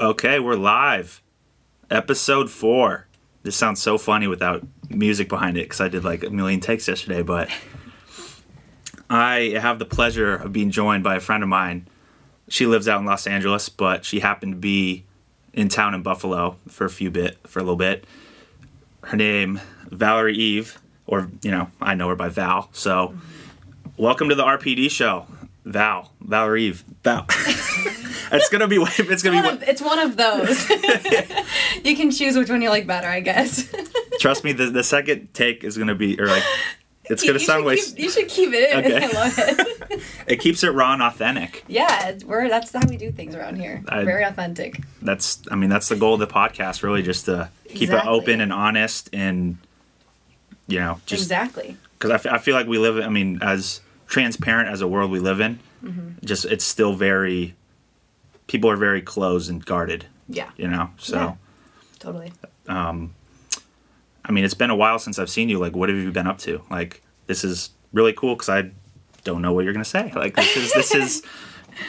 Okay, we're live. Episode four. This sounds so funny without music behind it because I did like a million takes yesterday, but I have the pleasure of being joined by a friend of mine. She lives out in Los Angeles, but she happened to be in town in Buffalo for a few bit for a little bit. Her name Valerie Eve, or you know, I know her by Val. So, welcome to the RPD show, Val, Valerie Eve, Val. it's gonna be. It's gonna One be. of, it's one of those. you can choose which one you like better, I guess. Trust me, the, the second take is gonna be, or like, it's gonna you sound like keep, you should keep it in. Okay. I love it. it keeps it raw and authentic. yeah, it's- we're that's how we do things around here. I- Very authentic. That's, I mean, that's the goal of the podcast, really, just to keep it open and honest, and you know, just exactly. because I, f- I feel like we live. I mean, as transparent as a world we live in, Mm-hmm. just it's still very. People are very closed and guarded, Yeah, you know. So, Yeah. totally. Um I mean, it's been a while since I've seen you. Like, what have you been up to? Like, this is really cool because I don't know what you're gonna say. Like, this is this is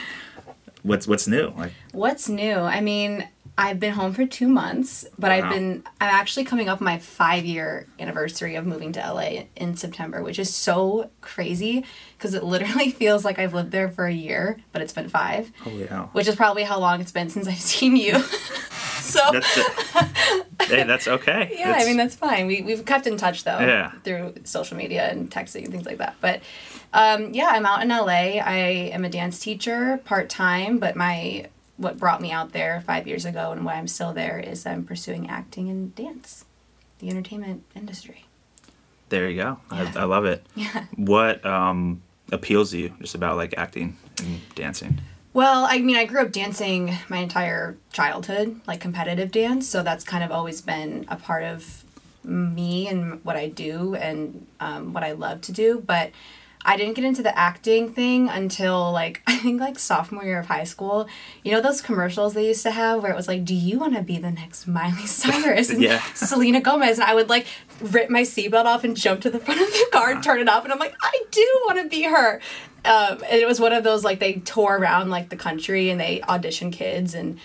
what's what's new. Like, What's new? I mean, I've been home for two months, but Wow. I've been I'm actually coming up my five year anniversary of moving to LA in September, which is so crazy because it literally feels like I've lived there for a year, but it's been five. holy hell. which is probably how long it's been since I've seen you. so That's hey, that's okay. yeah, It's- I mean that's fine. We we've kept in touch though Yeah. through social media and texting and things like that. But um, yeah, I'm out in LA. I am a dance teacher part time, but my what brought me out there five years ago and why I'm still there is I'm pursuing acting and dance, the entertainment industry. there you go. Yeah. I, I love it. Yeah. What um appeals to you just about like acting and dancing? Well, I mean, I grew up dancing my entire childhood, like competitive dance. So that's kind of always been a part of me and what I do and um, what I love to do. But I didn't get into the acting thing until like, I think like sophomore year of high school. You know, those commercials they used to have where it was like, do you want to be the next Miley Cyrus and Yeah. Selena Gomez? And I would like rip my seatbelt off and jump to the front of the car and turn it off. And I'm like, I do want to be her um, and it was one of those like they tour around like the country and they audition kids and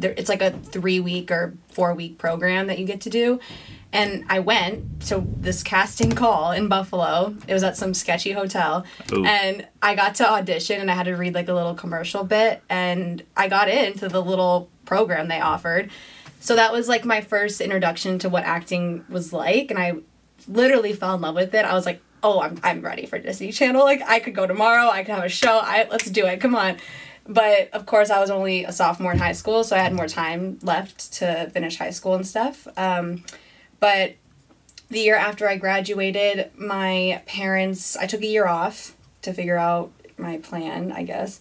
it's like a three week or four week program that you get to do and i went to this casting call in buffalo it was at some sketchy hotel Ooh. and i got to audition and i had to read like a little commercial bit and i got into the little program they offered so that was like my first introduction to what acting was like and i literally fell in love with it. I was like, oh, I'm, I'm ready for Disney Channel. Like, I could go tomorrow. I could have a show. I let's do it. Come on. But of course, I was only a sophomore in high school, so I had more time left to finish high school and stuff. Um, but the year after I graduated, my parents, I took a year off to figure out my plan, I guess.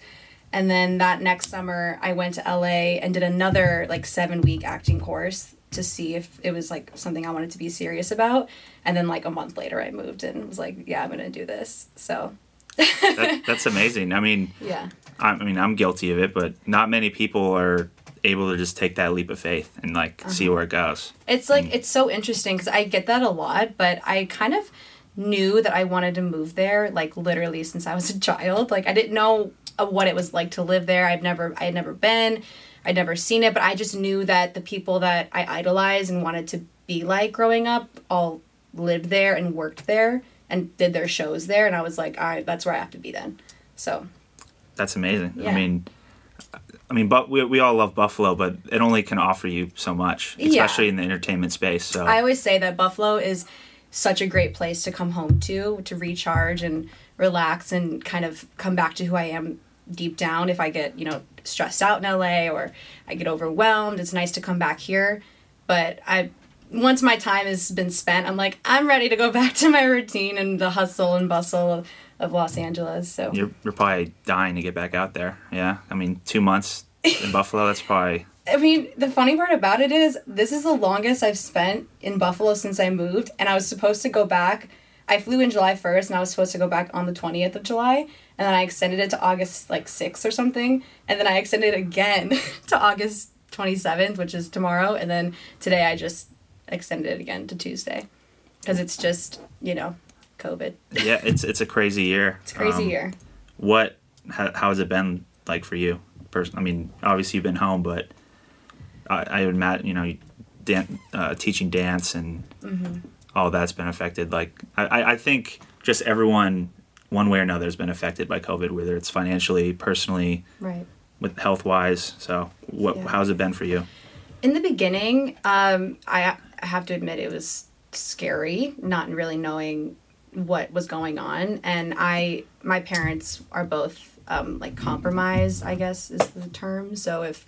And then that next summer, I went to LA and did another like seven week acting course to see if it was like something I wanted to be serious about. And then like a month later, I moved and was like, yeah, I'm gonna do this. So That, that's amazing. I mean, yeah, I, I mean, I'm guilty of it, but not many people are able to just take that leap of faith and like see Uh-huh. where it goes. it's like it's so interesting because I get that a lot, but I kind of knew that I wanted to move there like literally since I was a child. Like I didn't know uh, what it was like to live there. I've never I had never been. I'd never seen it, but I just knew that the people that I idolized and wanted to be like growing up all lived there and worked there and did their shows there and I was like, "All right, that's where I have to be then." So, That's amazing. I mean, I mean, but we, we all love Buffalo, but it only can offer you so much, Yeah. especially in the entertainment space. So I always say that Buffalo is such a great place to come home to, to recharge and relax and kind of come back to who I am deep down. If I get, you know, stressed out in LA or I get overwhelmed, it's nice to come back here. But I, once my time has been spent, I'm like, I'm ready to go back to my routine and the hustle and bustle of, of Los Angeles. So you're, you're probably dying to get back out there. Yeah. I mean, two months in Buffalo, that's probably, I mean, the funny part about it is this is the longest I've spent in Buffalo since I moved, and I was supposed to go back. I flew in July 1st, and I was supposed to go back on the 20th of July, and then I extended it to August like 6th or something, and then I extended it again to August 27th, which is tomorrow, and then today I just extended it again to Tuesday. Because it's just, you know, COVID. yeah, it's, it's a crazy year. It's a crazy Um, year. What, how, how has it been like for you? Person, I mean, obviously you've been home, but I, I would imagine you know, dan- uh, teaching dance and all that's been affected. Like I, I- I think just everyone, one way or another, has been affected by COVID, whether it's financially, personally, Right. with health wise. So, what Yeah. how's it been for you? In the beginning, um, I, I have to admit it was scary, not really knowing what was going on. And I, my parents are both um, like compromise, I guess is the term. So if,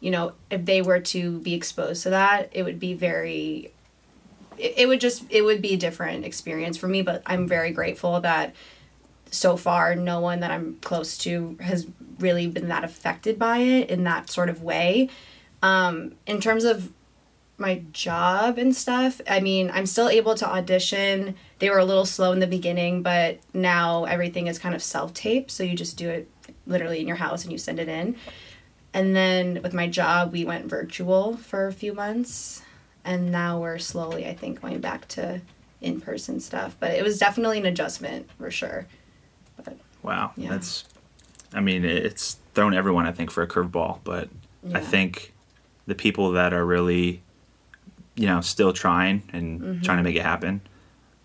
you know, if they were to be exposed to that, it would be very, it, it would just, it would be a different experience for me. But I'm very grateful that so far no one that I'm close to has really been that affected by it in that sort of way. Um, in terms of my job and stuff, I mean, I'm still able to audition. They were a little slow in the beginning, but now everything is kind of self tape. So you just do it literally in your house and you send it in. And then with my job, we went virtual for a few months. And now we're slowly, I think, going back to in person stuff. But it was definitely an adjustment for sure. But Wow, Yeah. that's. I mean, it's thrown everyone, I think, for a curveball, but I think the people that are really, you know, still trying and Mm-hmm. trying to make it happen,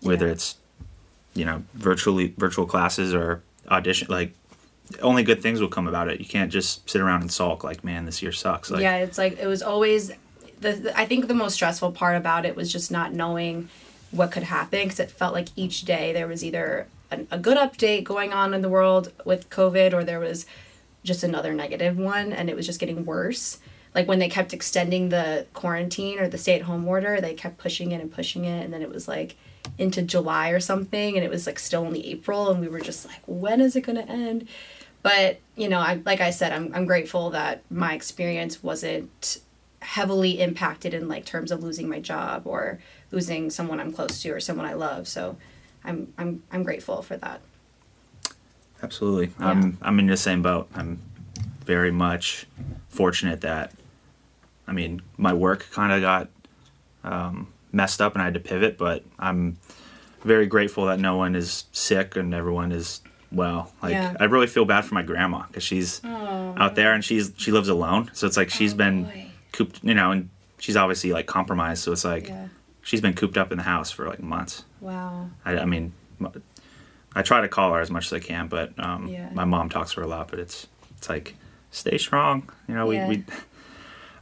whether Yeah. it's, you know, virtually virtual classes or audition, like, only good things will come about it. You can't just sit around and sulk like, man, this year sucks. Like, yeah, it's like it was always the, the. I think the most stressful part about it was just not knowing what could happen because it felt like each day there was either an, a good update going on in the world with COVID or there was just another negative one, and it was just getting worse. Like when they kept extending the quarantine or the stay-at-home order, they kept pushing it and pushing it, and then it was like into July or something, and it was like still only April, and we were just like, when is it going to end? but you know I, like i said I'm, I'm grateful that my experience wasn't heavily impacted in like terms of losing my job or losing someone i'm close to or someone i love so i'm i'm, I'm grateful for that Absolutely. Yeah. I'm I'm in the same boat. I'm very much fortunate that I mean, my work kind of got um, messed up and I had to pivot, but I'm very grateful that no one is sick and everyone is well. Like Yeah. I really feel bad for my grandma cuz she's out there and she's she lives alone. So it's like she's Oh, been boy. cooped, you know, and she's obviously like compromised, so it's like Yeah. she's been cooped up in the house for like months. wow I, I mean, I try to call her as much as I can, but um, Yeah. my mom talks to her a lot. But it's it's like stay strong. You know, we, we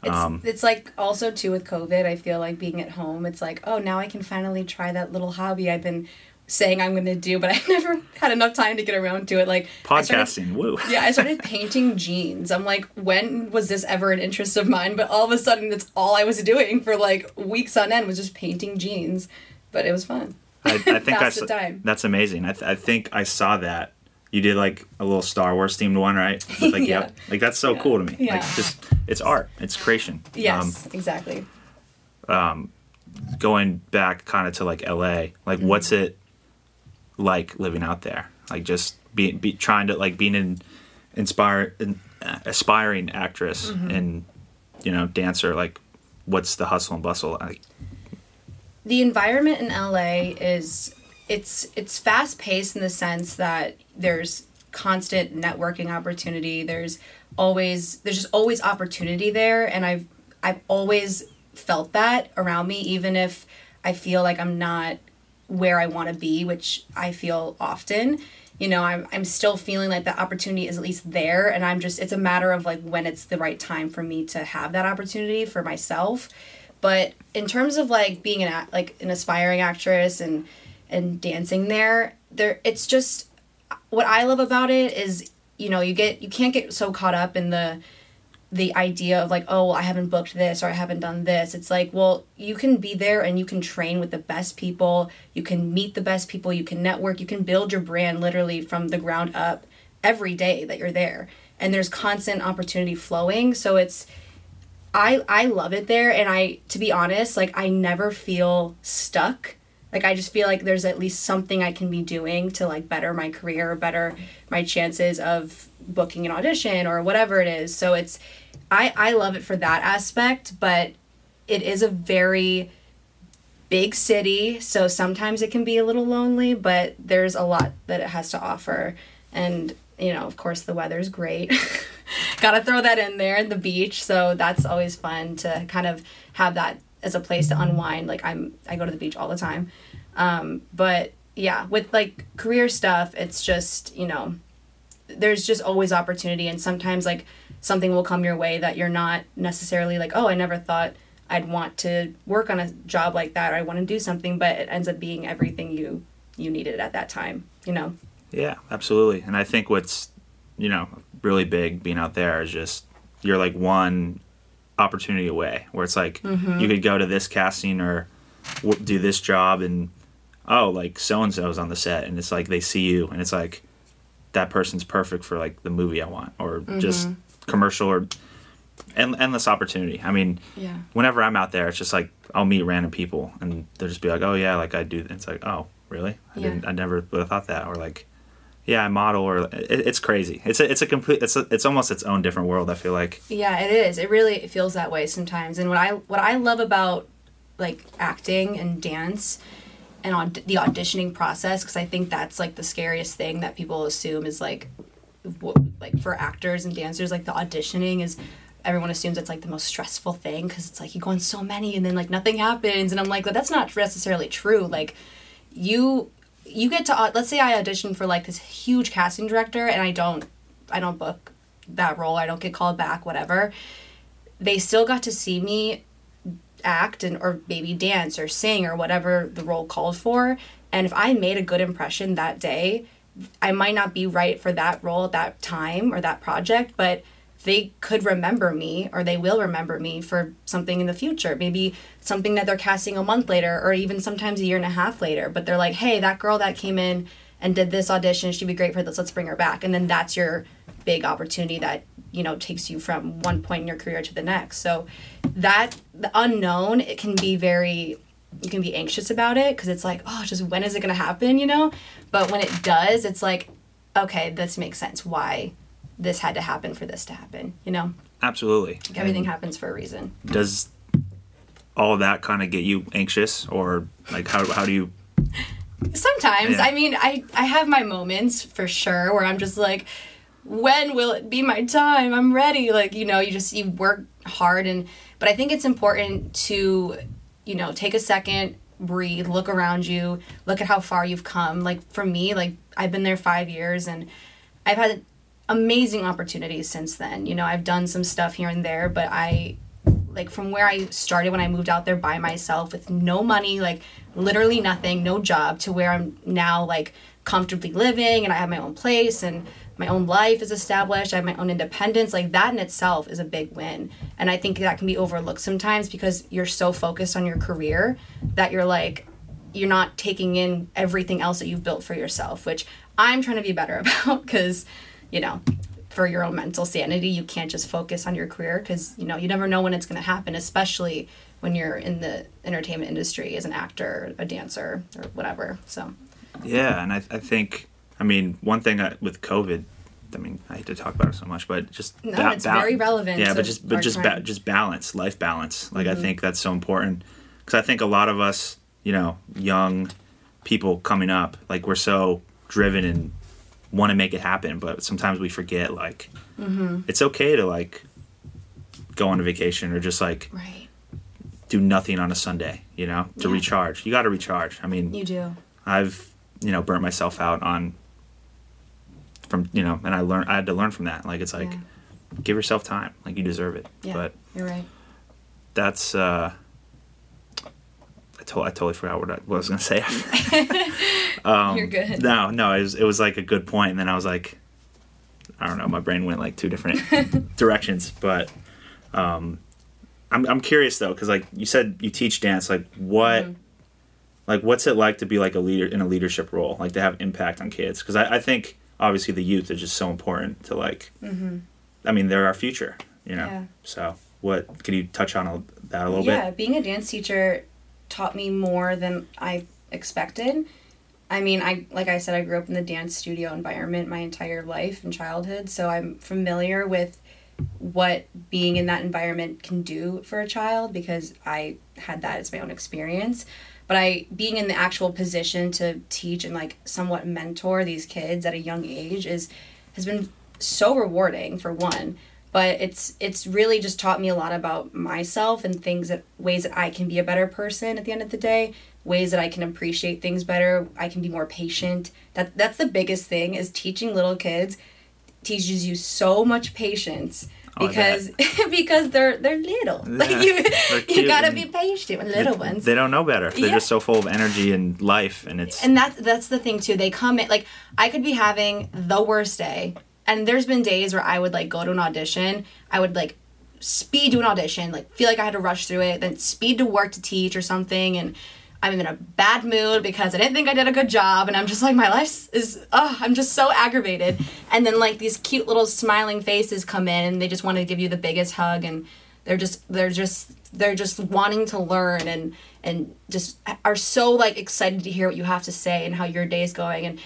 it's, Um, it's like also too with covid i feel like being at home it's like oh now i can finally try that little hobby i've been saying i'm going to do but i never had enough time to get around to it like I started- podcasting. Woo. Yeah, I started painting jeans. I'm like, when was this ever an interest of mine? But all of a sudden, that's all I was doing for like weeks on end was just painting jeans. But it was fun. I, I think I the saw, time. that's amazing. I, th- I think I saw that. You did like a little Star Wars themed one, right? With, like, Yeah. yep. Like that's so Yeah. cool to me. Yeah. Like just it's art. It's creation. Yes, exactly. Um, going back kind of to like LA. Like Mm-hmm. what's it like living out there? Like just being be trying to like being an inspire an uh, aspiring actress Mm-hmm. and you know dancer. Like what's the hustle and bustle? Like the environment in LA is it's it's fast paced in the sense that there's constant networking opportunity. There's always there's just always opportunity there and I've I've always felt that around me even if I feel like I'm not where I want to be, which I feel often. You know, I'm I'm still feeling like the opportunity is at least there and I'm just it's a matter of like when it's the right time for me to have that opportunity for myself but in terms of like being an like an aspiring actress and and dancing there there it's just what i love about it is you know you get you can't get so caught up in the the idea of like oh well, i haven't booked this or i haven't done this. It's like well you can be there and you can train with the best people. You can meet the best people. You can network. You can build your brand literally from the ground up every day that you're there. And there's constant opportunity flowing. So it's I I love it there. And I to be honest like I never feel stuck like I just feel like there's at least something I can be doing to like better my career better my chances of booking an audition or whatever it is so it's I I love it for that aspect but it is a very big city so sometimes it can be a little lonely but there's a lot that it has to offer and you know of course the weather's great Gotta throw that in there, and the beach. So that's always fun to kind of have that as a place to unwind. Like I'm, I go to the beach all the time. Um, but yeah, with like career stuff, it's just, you know, there's just always opportunity. And sometimes like something will come your way that you're not necessarily like, oh, I never thought I'd want to work on a job like that or I want to do something, but it ends up being everything you you needed at that time, you know. Yeah, absolutely. And I think what's, you know, really big being out there is just you're like one opportunity away where it's like Mm-hmm. you could go to this casting or w- do this job and oh, like so and so's on the set and it's like they see you and it's like that person's perfect for like the movie I want or just Mm-hmm. commercial or en- endless opportunity. I mean, Yeah. whenever I'm out there, it's just like I'll meet random people and they'll just be like, "Oh yeah, like I do." It's like, "Oh, really? I Yeah. didn't. I never would have thought that." Or like, "Yeah, model." Or it, it's crazy. It's a, it's a complete. It's a, it's almost its own different world. I feel like. Yeah, it is. It really it feels that way sometimes. And what I what I love about like acting and dance and aud- the auditioning process because I think that's like the scariest thing that people assume is like what, like for actors and dancers like the auditioning is everyone assumes it's like the most stressful thing because it's like you go on so many and then like nothing happens and I'm like that's not necessarily true like you you get to let's say I audition for like this huge casting director and I don't I don't book that role I don't get called back whatever they still got to see me act and or maybe dance or sing or whatever the role called for. And if I made a good impression that day I might not be right for that role at that time or that project but they could remember me or they will remember me for something in the future. Maybe something that they're casting a month later or even sometimes a year and a half later. But they're like hey that girl that came in and did this audition she'd be great for this let's bring her back. And then that's your big opportunity that you know takes you from one point in your career to the next. So that the unknown it can be very you can be anxious about it because it's like oh just when is it going to happen? You know? But when it does it's like okay this makes sense. Why this had to happen for this to happen you know Absolutely. like everything And happens for a reason Does all that kind of get you anxious, or like how how do you? sometimes Yeah. i mean i i have my moments for sure where i'm just like when will it be my time i'm ready like you know you just you work hard and but i think it's important to you know take a second breathe look around you look at how far you've come like for me like i've been there five years and i've had amazing opportunities since then you know i've done some stuff here and there but i like from where I started when I moved out there by myself with no money, like literally nothing, no job, to where I'm now like comfortably living and I have my own place and my own life is established. I have my own independence. Like that in itself is a big win. And I think that can be overlooked sometimes because you're so focused on your career that you're like, you're not taking in everything else that you've built for yourself, which I'm trying to be better about because, you know, for your own mental sanity, you can't just focus on your career because, you know, you never know when it's going to happen, especially when you're in the entertainment industry as an actor, a dancer, or whatever. So, Yeah, and I I think I mean one thing I, with COVID. I mean, I hate to talk about it so much, but just No, it's very relevant Yeah, but just but just ba- Mm-hmm. just balance, life balance. Like I think that's so important because I think a lot of us, you know, young people coming up, like we're so driven and want to make it happen, but sometimes we forget like Mm-hmm. it's okay to like go on a vacation or just like right. do nothing on a Sunday, you know, to Yeah. recharge. You got to recharge. I mean, You do. I've you know burnt myself out on from you know, and I learned I had to learn from that. Like it's like Yeah. give yourself time, like you deserve it. Yeah. But You're right. that's uh, to- I totally forgot what I, what I was gonna say. You're good. no, no, it was it was like a good point, and then I was like, I don't know, my brain went like two different directions, but. Um, I'm, I'm curious though, because like you said, you teach dance. Like what, Mm-hmm. like what's it like to be like a leader in a leadership role, like to have impact on kids? Because I, I think obviously the youth is just so important to like. I mean, they're our future, you know. Mm-hmm. Yeah. So what could you touch on a, that a little yeah, bit? Yeah, being a dance teacher taught me more than I expected. I mean, I like I said, I grew up in the dance studio environment my entire life and childhood, so I'm familiar with what being in that environment can do for a child because I had that as my own experience. But I being in the actual position to teach and like somewhat mentor these kids at a young age is has been so rewarding for one but it's it's really just taught me a lot about myself and things that ways that I can be a better person at the end of the day ways that I can appreciate things better I can be more patient that that's the biggest thing is teaching little kids teaches you so much patience Oh, because because they're they're little like you you gotta be patient with little ones They don't know better. They're Yeah. just so full of energy and life, and it's and that's that's the thing too. They come in like I could be having the worst day, and there's been days where I would like go to an audition. I would like speed to an audition, like feel like I had to rush through it, then speed to work to teach or something, and I'm in a bad mood because I didn't think I did a good job, and I'm just like my life is, oh, I'm just so aggravated. And then like these cute little smiling faces come in, and they just want to give you the biggest hug, and they're just they're just they're just wanting to learn and and just are so like excited to hear what you have to say and how your day is going and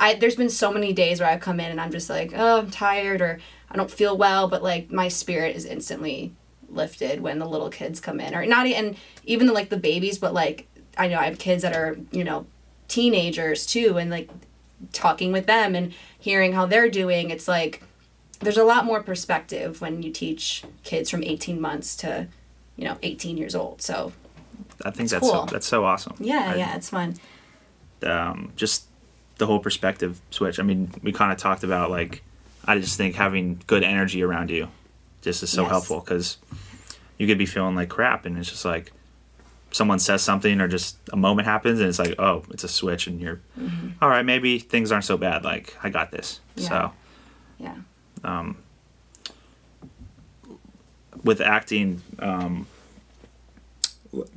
I there's been so many days where I've come in and I'm just like oh I'm tired or I don't feel well but like my spirit is instantly lifted when the little kids come in or not and even like the babies but like I know I have kids that are you know teenagers too and like talking with them and hearing how they're doing it's like there's a lot more perspective when you teach kids from 18 months to you know 18 years old so I think that's cool. so, that's so awesome. yeah I- yeah it's fun um, just the whole perspective switch. I mean, we kind of talked about like I just think having good energy around you just is so Yes. helpful because you could be feeling like crap, and it's just like someone says something or just a moment happens, and it's like oh, it's a switch, and you're "All right. Maybe things aren't so bad. Like I got this. Mm-hmm. Yeah. So yeah um, with acting, um,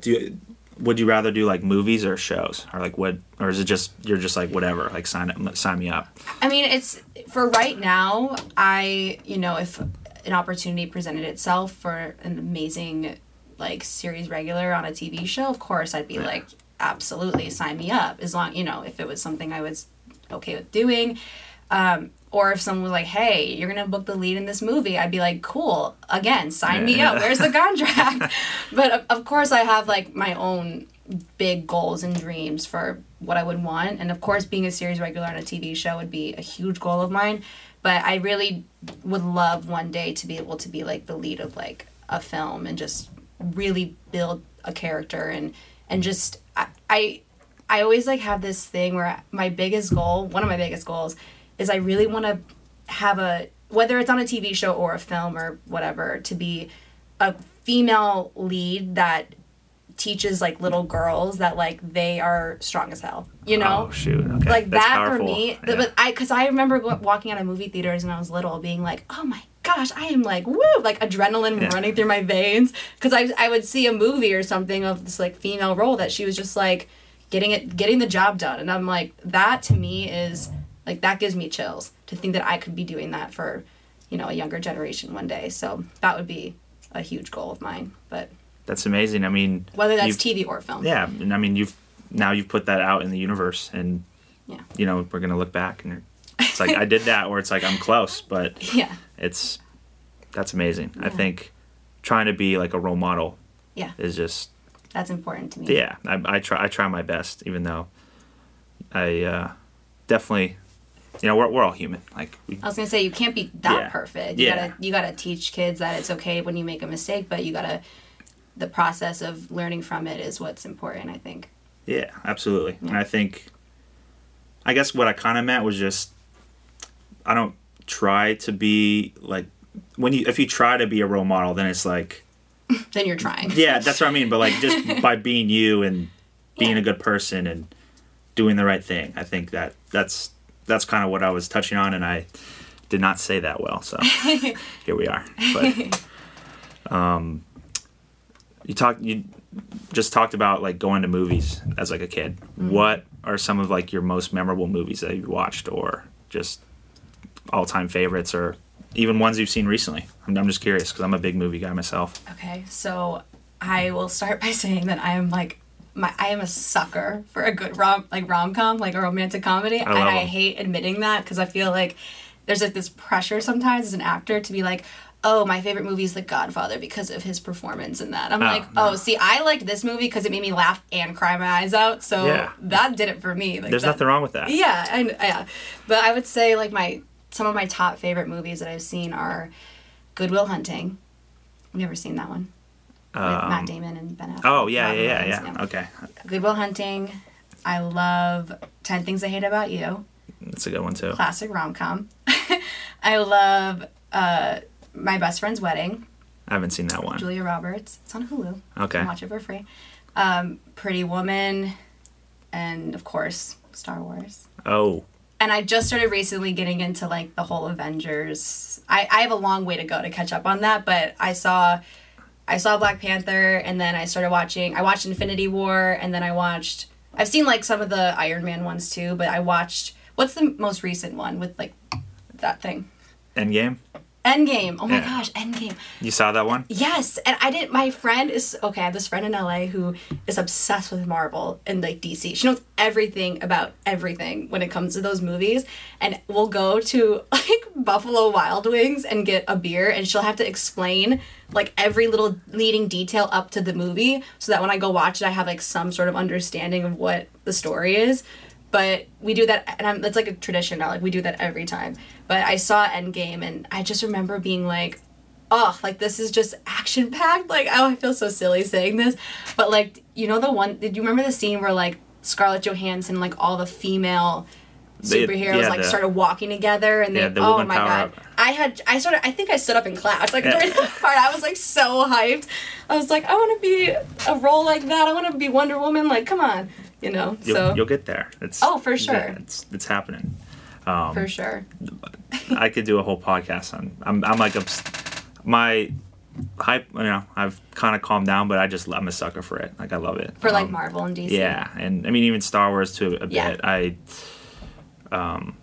do you, would you rather do like movies or shows, or like what, or is it just you're just like whatever, like sign it, sign me up? I mean, it's for right now. I, you know, if an opportunity presented itself for an amazing, like, series regular on a TV show, of course, I'd be like, absolutely, sign me up. As long, you know, if it was something I was okay with doing. Um, or if someone was like, hey, you're to book the lead in this movie, I'd be like, cool, again, sign me up. Where's the contract? but of, of course, I have, like, my own big goals and dreams for what I would want. And of course, being a series regular on a TV show would be a huge goal of mine. But I really would love one day to be able to be like the lead of like a film and just really build a character and and just I I, I always like have this thing where my biggest goal, one of my biggest goals, is I really want to have a whether it's on a TV show or a film or whatever to be a female lead that teaches like little girls that like they are strong as hell you know Oh shoot, okay. like That's that powerful. for me Yeah. but i because i remember walking out of movie theaters when i was little being like oh my gosh i am like woo like adrenaline Yeah. running through my veins because I, I would see a movie or something of this like female role that she was just like getting it getting the job done and i'm like that to me is like that gives me chills to think that i could be doing that for you know a younger generation one day so that would be a huge goal of mine but That's amazing. I mean, whether that's tv or film yeah, and I mean you've now you've put that out in the universe, and Yeah. you know we're gonna look back and it's like I did that, or it's like I'm close, but yeah it's that's amazing. I think trying to be like a role model yeah is just that's important to me yeah. I, I try I try my best, even though I uh, definitely you know we're we're all human. Like we, I was gonna say you can't be that Yeah. perfect. You Yeah. gotta you gotta teach kids that it's okay when you make a mistake, but you gotta the process of learning from it is what's important. I think. Yeah, absolutely. And I think, I guess what I kind of meant was just, I don't try to be like, when you, if you try to be a role model, then it's like, Then you're trying. yeah, that's what I mean. But like, just by being you and being Yeah. a good person and doing the right thing, I think that that's, that's kind of what I was touching on. And I did not say that well. So here we are. But, um, you talked, you just talked about like going to movies as like a kid. Mm-hmm. What are some of like your most memorable movies that you've watched, or just all time favorites, or even ones you've seen recently? I'm, I'm just curious because I'm a big movie guy myself. Okay, so I will start by saying that I am like my I am a sucker for a good rom like rom com like a romantic comedy, and love I hate admitting that because I feel like there's like this pressure sometimes as an actor to be like. Oh, my favorite movie is The Godfather because of his performance in that. I'm oh, like, oh, no. oh, see, I liked this movie because it made me laugh and cry my eyes out. So Yeah. that did it for me. Like There's that- nothing wrong with that. yeah, and yeah, but I would say like my some of my top favorite movies that I've seen are Good Will Hunting. I've never seen that one with Matt Um, Damon and Ben Affleck. oh yeah, Robin yeah, yeah, Williams, yeah. Okay, Good Will Hunting. I love Ten Things I Hate About You. that's a good one too. Classic rom com. I love uh, My Best Friend's Wedding. I haven't seen that one. Julia Roberts. It's on Hulu. You Okay. can watch it for free. Um, Pretty Woman, and of course Star Wars. Oh, And I just started recently getting into like the whole Avengers. I, I have a long way to go to catch up on that, but I saw I saw Black Panther and then I started watching I watched Infinity War and then I watched I've seen like some of the Iron Man ones too, but I watched what's the most recent one with like that thing? Endgame. Endgame. Oh my Yeah. gosh, Endgame. You saw that one? Yes, and I didn't. My friend is okay. I have this friend in LA who is obsessed with Marvel and like DC. She knows everything about everything when it comes to those movies, and we'll go to like Buffalo Wild Wings and get a beer, and she'll have to explain like every little leading detail up to the movie, so that when I go watch it, I have like some sort of understanding of what the story is. But we do that, and I'm, it's like a tradition now. Like we do that every time. But I saw Endgame, and I just remember being like, oh, like this is just action packed. Like, oh, I feel so silly saying this, but like, you know, the one. Did you remember the scene where like Scarlett Johansson, like all the female They- superheroes, yeah, like the- started walking together, and Yeah, they, the oh my god, up. I had, I sort of, I think I stood up in class, like Yeah. during that part, I was like so hyped. I was like, I want to be a role like that. I want to be Wonder Woman. Like, come on, you know. You'll, so you'll get there. It's Oh, for sure. it's it's happening. Um, for sure. I could do a whole podcast on. I'm I'm like obs- my hype. You know, I've kind of calmed down, but I just I'm a sucker for it. Like I love it. For like Um, Marvel and DC. Yeah, and I mean even Star Wars too a Yeah. bit. I um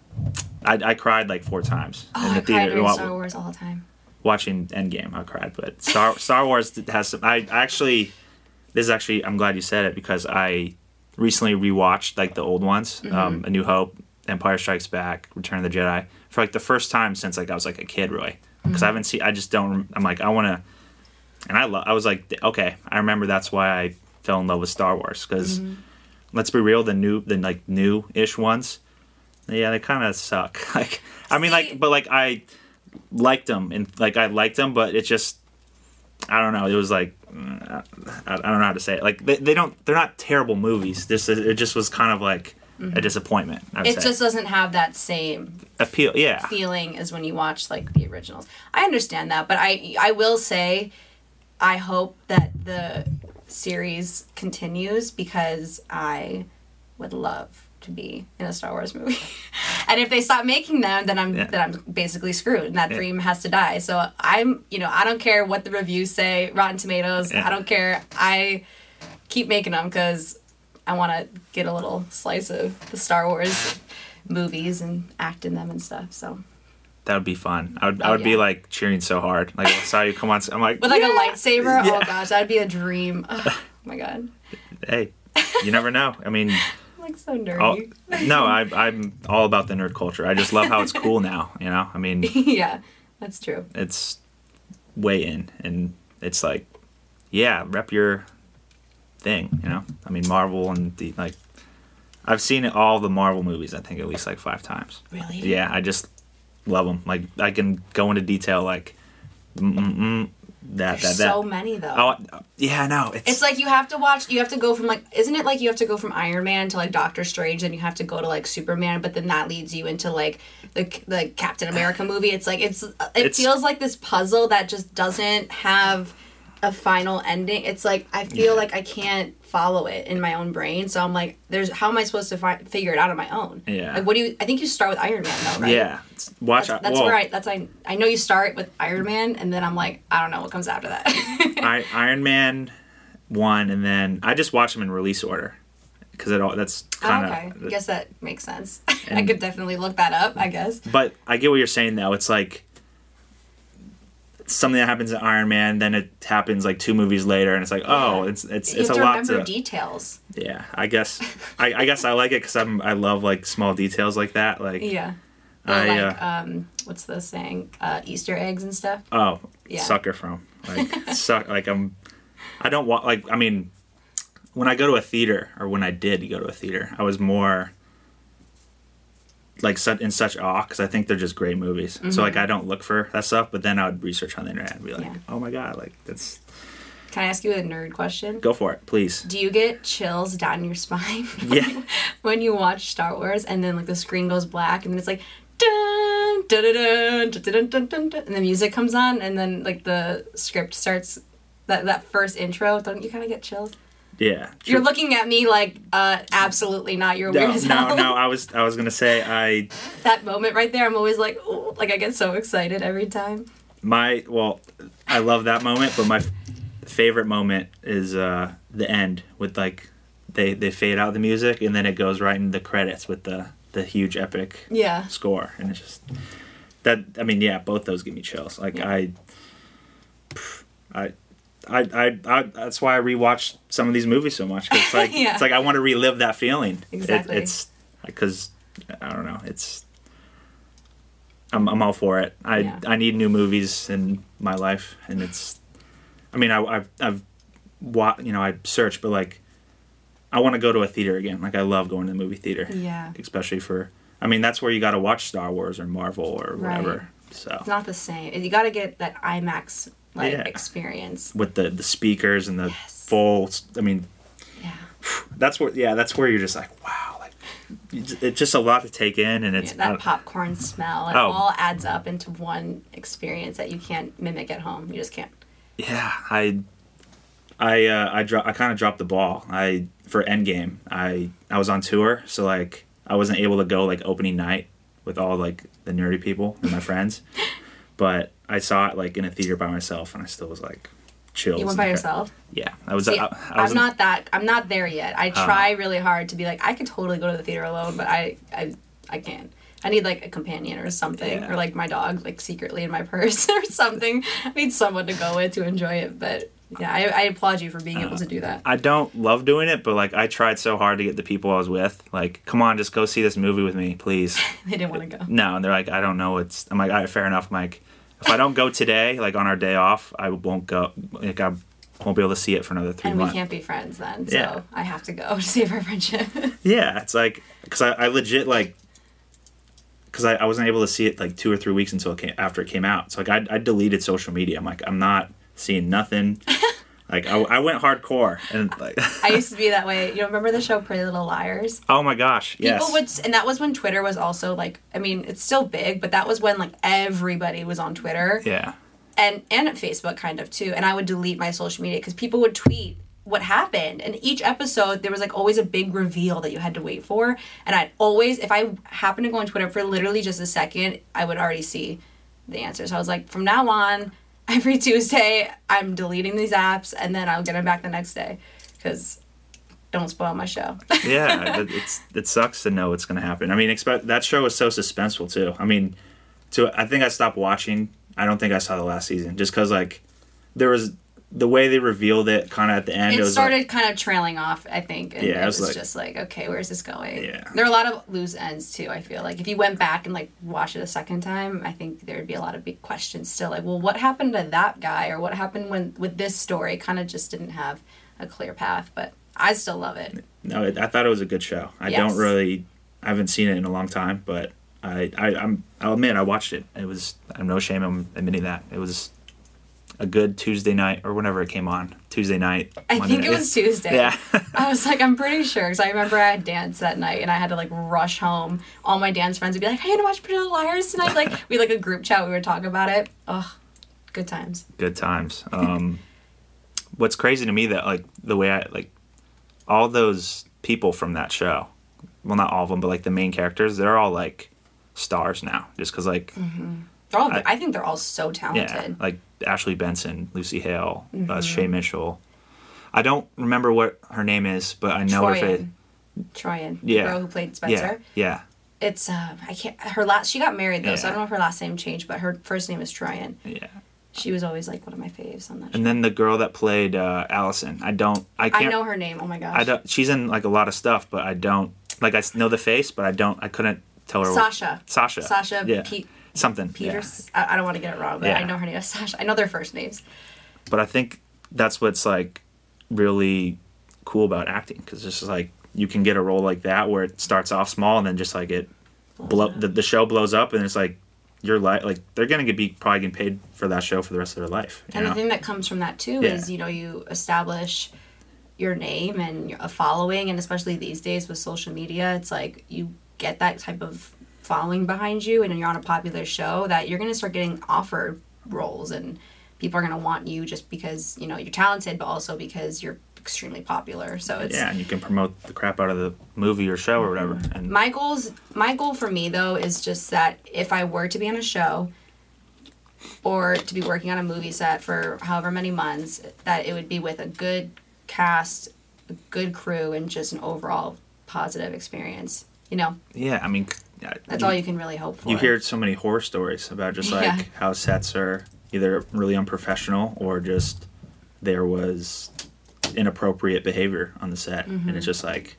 I, I cried like four times Oh, I cried during wa- Star Wars all the time. watching Endgame. I cried, but Star Star Wars has some. I actually this is actually I'm glad you said it because I recently rewatched like the old ones, Mm-hmm. um, A New Hope, Empire Strikes Back, Return of the Jedi for like the first time since like I was like a kid really because Mm-hmm. I haven't seen. I just don't. I'm like I want to, and I love. I was like okay, I remember that's why I fell in love with Star Wars because Mm-hmm. let's be real, the new the like new ish ones. Yeah, they kind of suck. Like, I mean, like, but like, I liked them and like I liked them, but it just, I don't know. It was like, mm, I, I don't know how to say it. Like, they, they don't, they're not terrible movies. This it just was kind of like a disappointment. I would Mm-hmm. It say. just doesn't have that same appeal. Yeah, feeling as when you watch like the originals. I understand that, but I I will say I hope that the series continues because I would love to be in a Star Wars movie. and if they stop making them, then I'm Yeah. then I'm basically screwed and that Yeah. dream has to die. So I'm, you know, I don't care what the reviews say, Rotten Tomatoes, Yeah. I don't care. I keep making them cuz I want to get a little slice of the Star Wars movies and act in them and stuff. So that would be fun. I would, I Oh, would be like cheering so hard. Like, I saw you come on. I'm like, with like yeah. a lightsaber, Yeah. oh gosh, that'd be a dream. Oh my god, Hey, you never know. I mean, I'm like so all, nerdy. no, I, I'm all about the nerd culture. I just love how it's cool now. You know, I mean. yeah, that's true. it's way in and it's like yeah rep your thing you know i mean marvel and the like i've seen all the marvel movies i think at least like five times Really? yeah i just love them like i can go into detail like mm, mm, mm, that There's that that so many though. oh yeah no. it's, It's like you have to watch. You have to go from like, isn't it like you have to go from Iron Man to like Doctor Strange, then you have to go to like Superman, but then that leads you into like the the Captain America movie. It's like it's it It's- feels like this puzzle that just doesn't have a final ending. It's like I feel Yeah. like I can't follow it in my own brain. So I'm like, there's how am I supposed to fi- figure it out on my own? Yeah. Like what do you? I think you start with Iron Man though, right? yeah watch That's, out that's well, where I that's I I know you start with Iron Man and then I'm like I don't know what comes after that. I, iron man one and then i just watch them in release order because it all that's Oh, kind okay, of I guess that makes sense. I could definitely look that up. I guess. But I get what you're saying though. It's like something that happens in Iron Man, then it happens like two movies later, and it's like, oh, it's it's You it's a to lot to. details. yeah, I guess I, I guess I like it because I'm I love like small details like that. Like Yeah. I, like uh, um, what's the saying? Uh, Easter eggs and stuff. oh, Yeah. sucker from like suck like I'm. I don't want like I mean, when I go to a theater or when I did go to a theater, I was more like such in such awe because I think they're just great movies. Mm-hmm. So like mm-hmm. I don't look for that stuff, but then I would research on the internet and be like, yeah. oh my god, like that's. Can I ask you a nerd question? Go for it, please. Do you get chills down your spine? Yeah. when you watch Star Wars and then like the screen goes black and it's like dun dun dun dun dun dun dun, dun and the music comes on and then like the script starts that that first intro. Don't you kind of get chills? Yeah, You're looking at me like uh absolutely not. You're No, weird as no, hell. no. I was I was gonna say I that moment right there, I'm always like, oh, like I get so excited every time. my well i love that moment but my f- favorite moment is uh the end with like they they fade out the music and then it goes right into the credits with the the huge epic Yeah. score and it's just that i mean yeah both those give me chills like Yeah. I, I I, I, I, that's why I rewatch some of these movies so much. 'cause it's like Yeah. it's like I want to relive that feeling. It- Exactly. it's because I don't know. It's I'm, I'm all for it. I Yeah. I need new movies in my life, and it's. I mean, I, I've I've, you know, I search, but like, I want to go to a theater again. Like, I love going to the movie theater, Yeah. especially for. I mean, that's where you got to watch Star Wars or Marvel or whatever. Right. So It's not the same. You got to get that IMAX like Yeah. experience. with the the speakers and the Yes. full. I mean, Yeah. that's where yeah, that's where you're just like wow, like it's just a lot to take in, and it's Yeah, that popcorn smell. It Oh. all adds up into one experience that you can't mimic at home. You just can't. yeah, I, I, uh, I dro- I kind of dropped the ball. I for Endgame, I I was on tour, so like I wasn't able to go like opening night with all like the nerdy people and my friends, but I saw it like in a theater by myself, and I still was like chills. You went by yourself. Yeah, I was. See, uh, I, I was I'm not that. I'm not there yet. I uh-huh. try really hard to be like I could totally go to the theater alone, but I I I can't. I need like a companion or something, Yeah. or like my dog like secretly in my purse or something. I need someone to go with to enjoy it. But yeah, I, I applaud you for being able to do that. Uh, I don't love doing it, but like I tried so hard to get the people I was with, like, come on, just go see this movie with me, please. They didn't want to go. No, and they're like, I don't know. It's I'm like, all right, fair enough. I'm like, if I don't go today, like on our day off, I won't go. Like I won't be able to see it for another three And we can't be friends then, so Yeah. I have to go to save our friendship. Yeah, it's like because I, I legit like because I, I wasn't able to see it like two or three weeks until it came after it came out. So like I, I deleted social media. I'm like I'm not seeing nothing. like I, I went hardcore and like I used to be that way. You remember the show Pretty Little Liars? oh my gosh yes People would, and that was when Twitter was also like, I mean, it's still big, but that was when like everybody was on Twitter yeah and and at Facebook kind of too. And I would delete my social media because people would tweet what happened. And each episode, there was like always a big reveal that you had to wait for. And I'd always, if I happened to go on Twitter for literally just a second, I would already see the answer. So I was like, from now on, every Tuesday, I'm deleting these apps and then I'll get them back the next day because don't spoil my show. yeah, it- it's it sucks to know what's gonna happen. I mean, expect that show was so suspenseful too. I mean, to I think I stopped watching. I don't think I saw the last season just because like there was the way they revealed it kind of at the end. it was started like, kind of trailing off, I think. And Yeah, it it was, was like- just like, okay, where's this going? Yeah. There are a lot of loose ends too, I feel like. If you went back and like watched it a second time, I think there would be a lot of big questions still. Like, well, what happened to that guy? Or what happened when with this story? Kind of just didn't have a clear path. But I still love it. no, it, I thought it was a good show. I Yes. don't really, I haven't seen it in a long time, but I, I I'm oh, I'll admit I watched it. It was I'm no shame I'm admitting that it was a good Tuesday night or whenever it came on Tuesday night. I Monday think it night. was Tuesday. Yeah. I was like, I'm pretty sure, because I remember I had dance that night, and I had to like rush home. All my dance friends would be like, "Hey, gonna watch Pretty Little Liars tonight?" Like we like a group chat, we were talking about it. Ugh, good times. good times. Um, what's crazy to me that like the way I like all those people from that show, well, not all of them, but like the main characters, they're all like stars now, just because like They're all, I- I, think they're all so talented. yeah, like Ashley Benson, Lucy Hale, uh, Shay Mitchell. I don't remember what her name is, but I know her face. Troian. Troian. Yeah. The girl who played Spencer. yeah, It's um I can't her last she got married though, so I don't know if her last name changed, but her first name is Troian. yeah. She was always like one of my faves on that show. And then the girl that played uh, Alison, I don't, I I can't, know her name. Oh my gosh. I don't. She's in like a lot of stuff, but I don't like. I know the face, but I don't. I couldn't tell her. what- Sasha. Sasha. Sasha Yeah. Pe- Something. yeah. I, I don't want to get it wrong, but Yeah. I know her name is Sasha. I know their first names. But I think that's what's like really cool about acting because it's just like you can get a role like that where it starts off small and then just like it blow the, the show blows up and it's like your life like they're gonna get be probably getting paid for that show for the rest of their life. And know? the thing that comes from that too Yeah. is, you know, you establish your name and a following, and especially these days with social media, it's like you get that type of following behind you, and you're on a popular show that you're gonna start getting offered roles, and people are gonna want you just because you know you're talented, but also because you're extremely popular. So it's yeah, and you can promote the crap out of the movie or show or whatever. Mm-hmm. And my goals my goal for me though is just that if i were to be on a show or to be working on a movie set for however many months that it would be with a good cast a good crew and just an overall positive experience you know yeah, I mean, that's all you can really hope for you hear so many horror stories about just like Yeah. how sets are either really unprofessional or just there was inappropriate behavior on the set and Mm-hmm. it's just like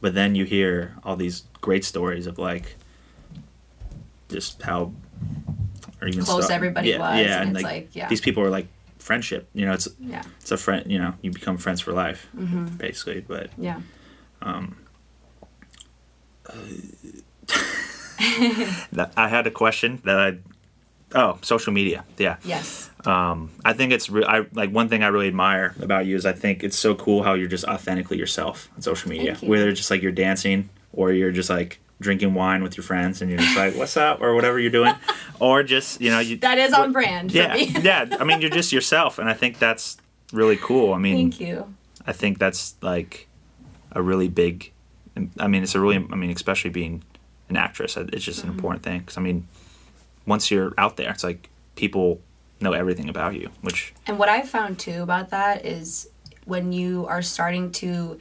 but then you hear all these great stories of like just how or even Close stuff- everybody yeah, was, yeah and and like, like, yeah. these people are like friendship you know it's yeah it's a friend you know you become friends for life Mm-hmm. basically but yeah that, i had a question that i oh social media yeah yes um, I think it's re- I like one thing I really admire about you is I think it's so cool how you're just authentically yourself on social media. Whether it's just like you're dancing or you're just like drinking wine with your friends and you're just like what's up or whatever you're doing, or just you know you that is on brand yeah yeah I mean you're just yourself and I think that's really cool. I mean thank you I think that's like a really big. I mean, it's a really. I mean, especially being an actress, it's just an Mm-hmm. important thing. Because I mean, once you're out there, it's like people know everything about you, which And what I've found too about that is when you are starting to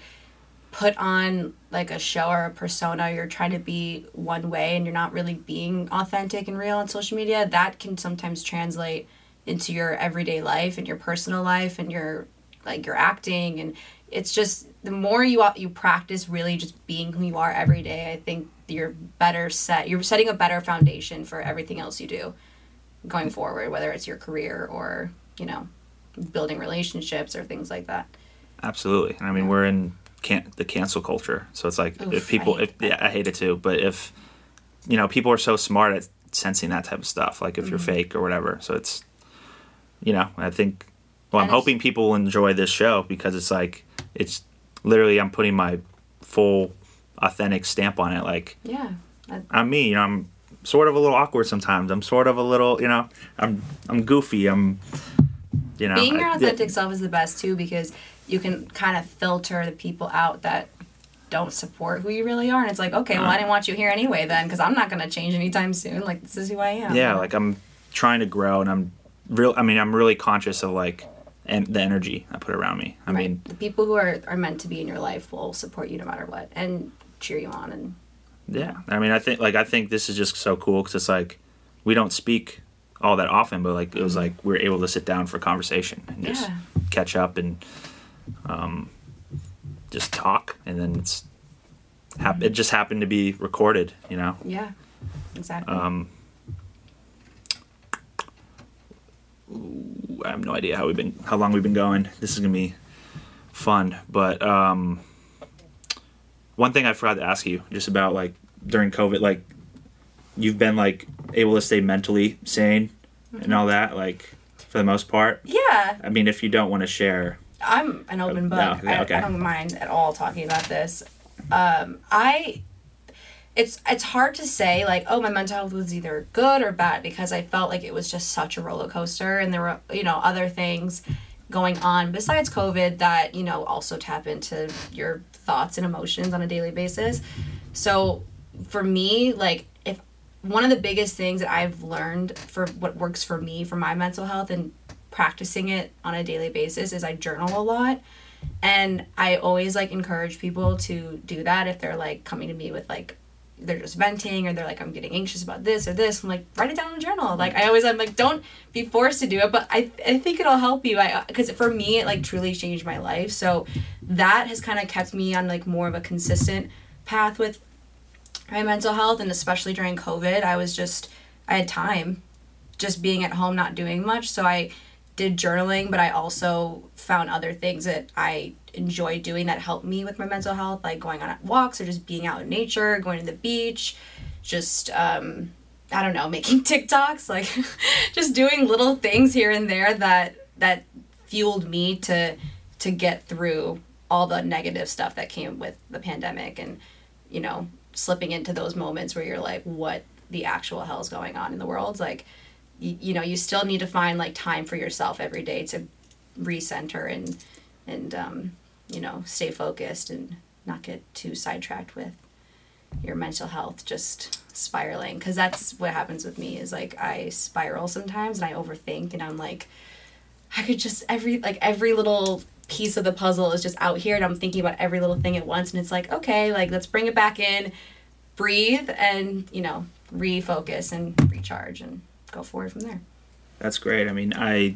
put on like a show or a persona, you're trying to be one way and you're not really being authentic and real on social media, that can sometimes translate into your everyday life and your personal life and your like your acting and it's just the more you you practice really just being who you are every day, I think you're better set. You're setting a better foundation for everything else you do going forward, whether it's your career or, you know, building relationships or things like that. Absolutely. And I mean, we're in can- the cancel culture. So it's like Oof, if people, I hate if, yeah, I hate it too. But if, you know, people are so smart at sensing that type of stuff, like if you're Mm-hmm. fake or whatever. So it's, you know, I think, well, I'm hoping people will enjoy this show because it's like, it's literally, I'm putting my full authentic stamp on it. Like, Yeah. That- I'm me, you know, I'm sort of a little awkward sometimes. I'm sort of a little, you know, I'm, I'm goofy. I'm, you know, Being your I- authentic self is the best too because you can kind of filter the people out that don't support who you really are. And it's like, okay, well, I uh-huh. didn't want you here anyway then because I'm not going to change anytime soon. Like, this is who I am. yeah like i'm trying to grow and i'm real i mean i'm really conscious of like and the energy i put around me i Right. mean the people who are, are meant to be in your life will support you no matter what and cheer you on. And yeah i mean i think like i think this is just so cool because it's like we don't speak all that often but like it was like we were able to sit down for conversation and just Yeah. catch up and um just talk and then it's hap- it just happened to be recorded you know yeah, exactly. um I have no idea how we've been how long we've been going. This is gonna be fun. But um one thing I forgot to ask you just about like during COVID, like you've been like able to stay mentally sane and all that, like for the most part. yeah. I mean if you don't want to share I'm an open book. no, I, okay. I don't mind at all talking about this. Um, I it's it's hard to say like oh my mental health was either good or bad because I felt like it was just such a roller coaster and there were you know other things going on besides COVID that you know also tap into your thoughts and emotions on a daily basis. So for me, like if one of the biggest things that I've learned for what works for me for my mental health and practicing it on a daily basis is I journal a lot. And I always like encourage people to do that if they're like coming to me with like they're just venting or they're like I'm getting anxious about this or this. I'm like write it down in a journal. Like I always I'm like don't be forced to do it, but I I think it'll help you. I uh, because for me it like truly changed my life. So that has kind of kept me on like more of a consistent path with my mental health and especially during COVID, I was just I had time just being at home not doing much. So I did journaling, but I also found other things that I enjoy doing that help me with my mental health, like going on walks or just being out in nature, going to the beach, just um, I don't know, making TikToks, like just doing little things here and there that that fueled me to to get through all the negative stuff that came with the pandemic and you know slipping into those moments where you're like what the actual hell is going on in the world? Like you, know you still need to find like time for yourself every day to recenter and and um, you know stay focused and not get too sidetracked with your mental health just spiraling. Because that's what happens with me is like i spiral sometimes and i overthink and i'm like i could just every like every little piece of the puzzle is just out here and i'm thinking about every little thing at once and it's like okay like let's bring it back in breathe and you know refocus and recharge and go forward from there That's great. I mean, I,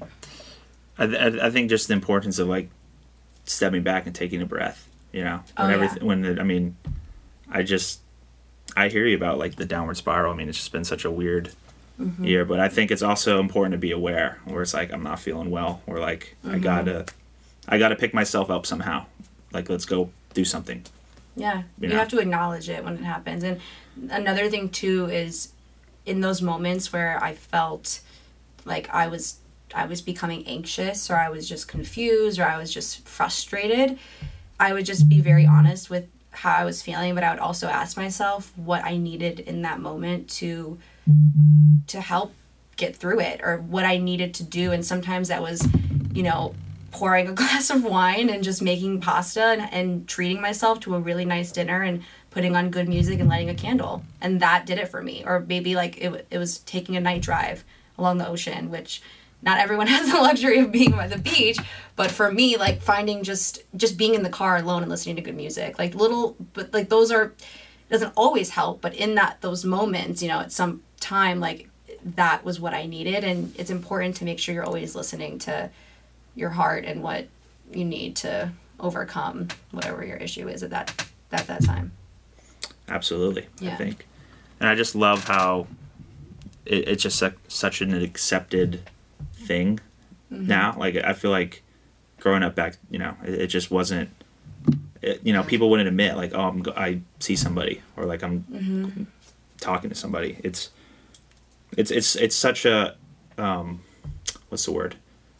I, I think just the importance of like stepping back and taking a breath. You know, Oh, when yeah. everything, when the, I mean, I just, I hear you about like the downward spiral. I mean, it's just been such a weird Mm-hmm. year, but I think it's also important to be aware. Where it's like I'm not feeling well, or like Mm-hmm. I gotta, I gotta pick myself up somehow. Like let's go do something. Yeah, You you, have to acknowledge it when it happens. And another thing too is in those moments where I felt like I was I was becoming anxious or I was just confused or I was just frustrated, I would just be very honest with how I was feeling, but I would also ask myself what I needed in that moment to to help get through it or what I needed to do. And sometimes that was, you know, pouring a glass of wine and just making pasta and, and treating myself to a really nice dinner and putting on good music and lighting a candle. And that did it for me. Or maybe like it, it was taking a night drive along the ocean, which not everyone has the luxury of being by the beach but for me like finding just just being in the car alone and listening to good music like little but like those are doesn't always help but in that those moments you know at some time like that was what i needed and it's important to make sure you're always listening to your heart and what you need to overcome whatever your issue is at that at that time Absolutely, I think, and I just love how it, it's just su- such an accepted thing Mm-hmm. now. Like I feel like growing up back, you know, it, it just wasn't. It, you know, people wouldn't admit like, oh, I'm, I see somebody or like I'm Mm-hmm. talking to somebody. It's, it's it's it's such a, um, what's the word?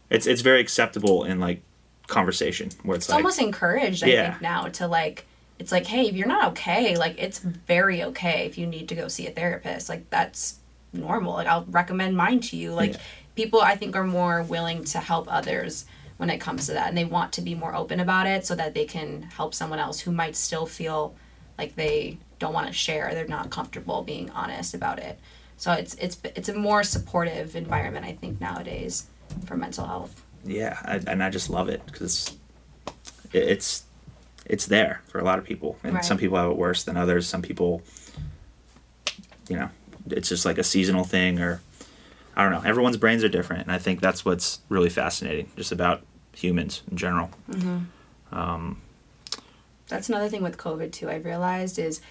It's it's very acceptable in like conversation where it's, it's like almost encouraged i Yeah. think now to like it's like hey if you're not okay like it's very okay if you need to go see a therapist. Like that's normal. Like i'll recommend mine to you. Like Yeah. people i think are more willing to help others when it comes to that and they want to be more open about it so that they can help someone else who might still feel like they don't want to share they're not comfortable being honest about it. So it's it's it's a more supportive environment i think nowadays for mental health. Yeah, I, and I just love it because it's it's there for a lot of people, and Right. some people have it worse than others. Some people, you know, it's just like a seasonal thing, or I don't know. Everyone's brains are different, and I think that's what's really fascinating, just about humans in general. Mm-hmm. Um, that's another thing with COVID too. I've realized is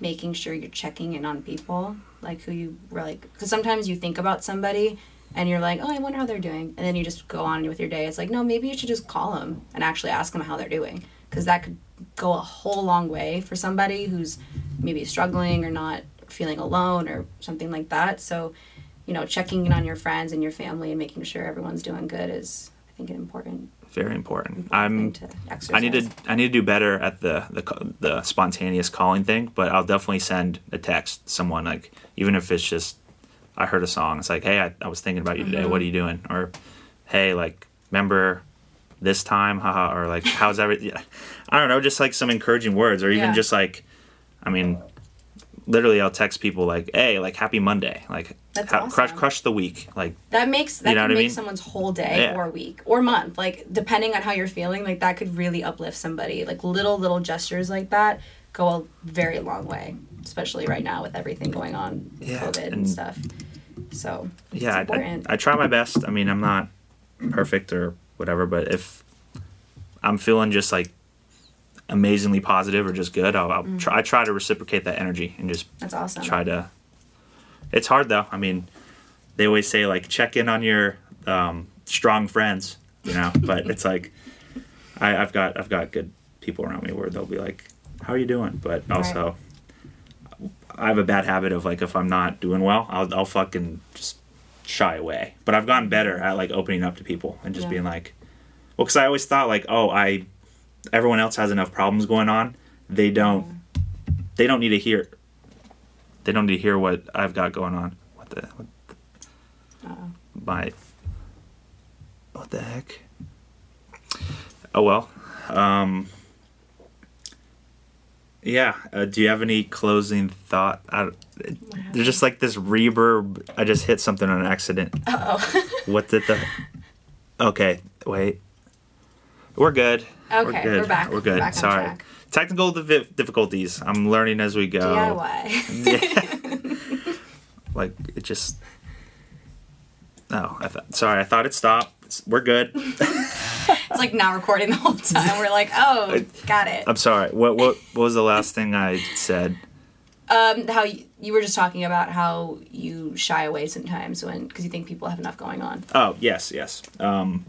making sure you're checking in on people, like who you were like, because sometimes you think about somebody and you're like, oh, I wonder how they're doing, and then you just go on with your day. It's like, no, maybe you should just call them and actually ask them how they're doing, because that could go a whole long way for somebody who's maybe struggling or not feeling alone or something like that. So, you know, checking in on your friends and your family and making sure everyone's doing good is, I think, an important, Very important. important I'm. to. I need to I need to do better at the, the the spontaneous calling thing, but I'll definitely send a text to someone like even if it's just I heard a song. It's like, hey, I, I was thinking about you today. What mm-hmm. are you doing? Or, hey, like, remember this time? Haha. Or like, how's everything? I don't know, just like some encouraging words, or even Yeah. just like, I mean, literally, I'll text people like, hey, like, happy Monday, like, crush awesome. crush the week, like, That makes that You know can what I mean? someone's whole day Yeah. or week or month. Like depending on how you're feeling, like that could really uplift somebody. Like little little gestures like that go a very long way, especially right now with everything going on, with Yeah, COVID and, and- stuff. So yeah, I, I. I try my best. I mean, I'm not perfect or whatever, but if I'm feeling just like amazingly positive or just good, I'll, I'll Mm-hmm. try. I try to reciprocate that energy and just That's awesome. try to. It's hard though. I mean, they always say like check in on your um, strong friends, you know. But it's like I, I've got I've got good people around me where they'll be like, "How are you doing?" But also, I have a bad habit of like if I'm not doing well, I'll I'll fucking just shy away. But I've gotten better at like opening up to people and just Yeah. being like, well, because I always thought like, oh, I everyone else has enough problems going on. They don't. They don't need to hear. They don't need to hear what I've got going on. What the? What Uh-oh. my. What the heck? Oh well. Um, yeah. Uh, do you have any closing thought? I, there's just like this reverb. I just hit something on accident. Uh-oh. What did the? Okay, wait. We're good. Okay, good. we're back. We're good. Back Sorry. Technical difficulties. I'm learning as we go. DIY. Like it just. oh I thought. Sorry, I thought it stopped. We're good. Like not recording the whole time. We're like, oh, got it. I'm sorry. What what what was the last thing I said? Um, how you, you were just talking about how you shy away sometimes when because you think people have enough going on. Oh yes, yes. Um,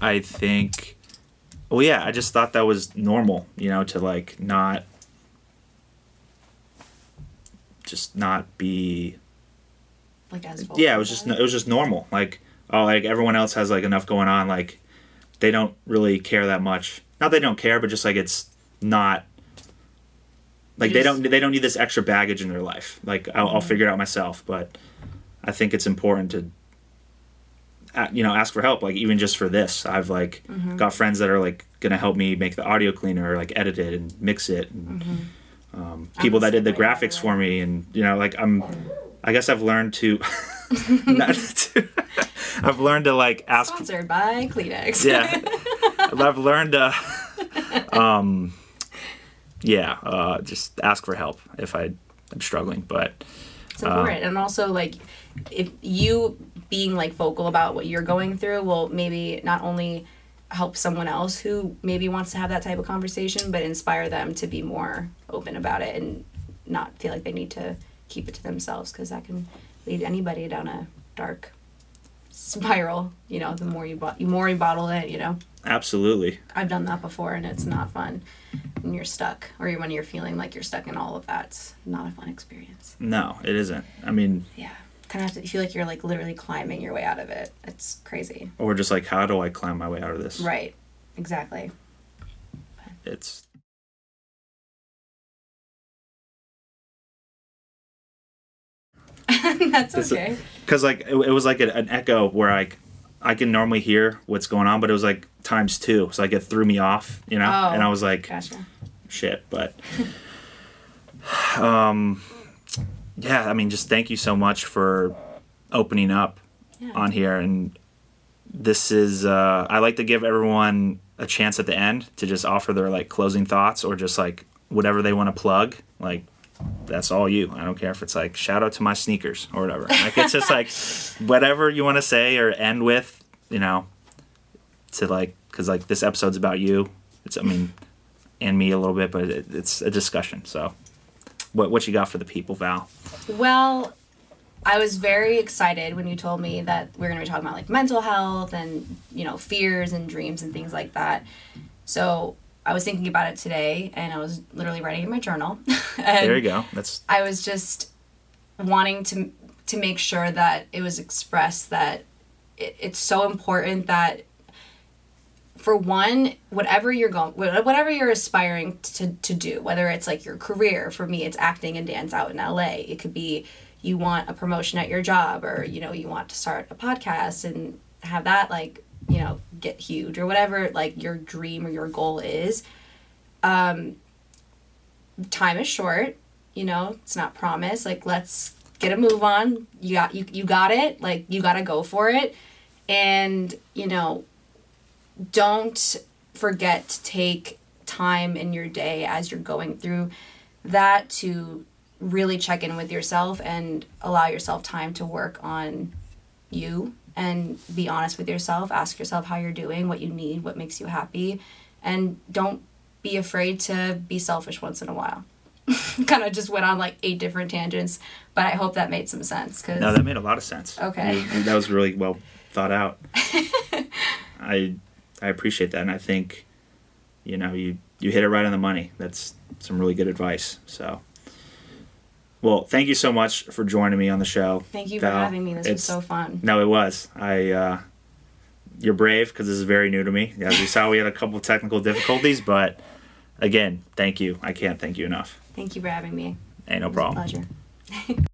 I think. Well, yeah. I just thought that was normal. You know, to like not. Just not be. Like as Yeah, it was just it was just normal. Like oh, like everyone else has like enough going on. Like they don't really care that much. Not they don't care, but just like it's not. Like they don't they don't need this extra baggage in their life. Like I'll, I'll mm-hmm. figure it out myself. But I think it's important to. You know, ask for help. Like even just for this, I've like mm-hmm. got friends that are like gonna help me make the audio cleaner, or like edit it and mix it, and mm-hmm. um, people that did the same way, by the graphics for me, and you know, like I'm. I guess I've learned to. I've learned to like ask. Sponsored by Kleenex. Yeah, I've learned to. Um, yeah, uh, just ask for help if I am struggling. But it's important and also like if you being like vocal about what you're going through will maybe not only help someone else who maybe wants to have that type of conversation but inspire them to be more open about it and not feel like they need to keep it to themselves because that can lead anybody down a dark spiral you know the more you bo- the more you bottle it you know absolutely, i've done that before and it's not fun when you're stuck or when you're feeling like you're stuck in all of that it's not a fun experience no, it isn't. I mean, yeah. Kind of have to feel like you're like literally climbing your way out of it. It's crazy. or just like, how do I climb my way out of this? Right. Exactly. It's That's okay. because like it, it was like a, an echo where I, I can normally hear what's going on, but it was like times two, so like it threw me off, you know. Oh. and I was like, Gotcha. shit but um yeah i mean just thank you so much for opening up Yeah. on here and this is uh i like to give everyone a chance at the end to just offer their like closing thoughts or just like whatever they want to plug like that's all you i don't care if it's like shout out to my sneakers or whatever like it's just like whatever you want to say or end with you know to like because like this episode's about you it's i mean and me a little bit, but it, it's a discussion. So, what what you got for the people, Val? Well, I was very excited when you told me that we are going to be talking about like mental health and, you know, fears and dreams and things like that. So I was thinking about it today and I was literally writing in my journal. and There you go. That's I was just wanting to to make sure that it was expressed that it, it's so important that for one whatever you're going whatever you're aspiring to, to do whether it's like your career for me it's acting and dance out in la it could be you want a promotion at your job or mm-hmm. you know you want to start a podcast and have that like you know get huge or whatever like your dream or your goal is um time is short you know it's not promised like let's get a move on. You got you, you got it like you got to go for it. And you know don't forget to take time in your day as you're going through that to really check in with yourself and allow yourself time to work on you and be honest with yourself ask yourself how you're doing what you need what makes you happy and don't be afraid to be selfish once in a while kind of just went on like eight different tangents but i hope that made some sense because no, that made a lot of sense. Okay. That was really well thought out. I I appreciate that, and I think you know you you hit it right on the money. That's some really good advice. So Well, thank you so much for joining me on the show. Thank you for having me. This was so fun. No, it was. I. Uh, you're brave because this is very new to me. As you saw, we had a couple technical difficulties, but again, thank you. I can't thank you enough. Thank you for having me. Ain't no It was a problem. pleasure.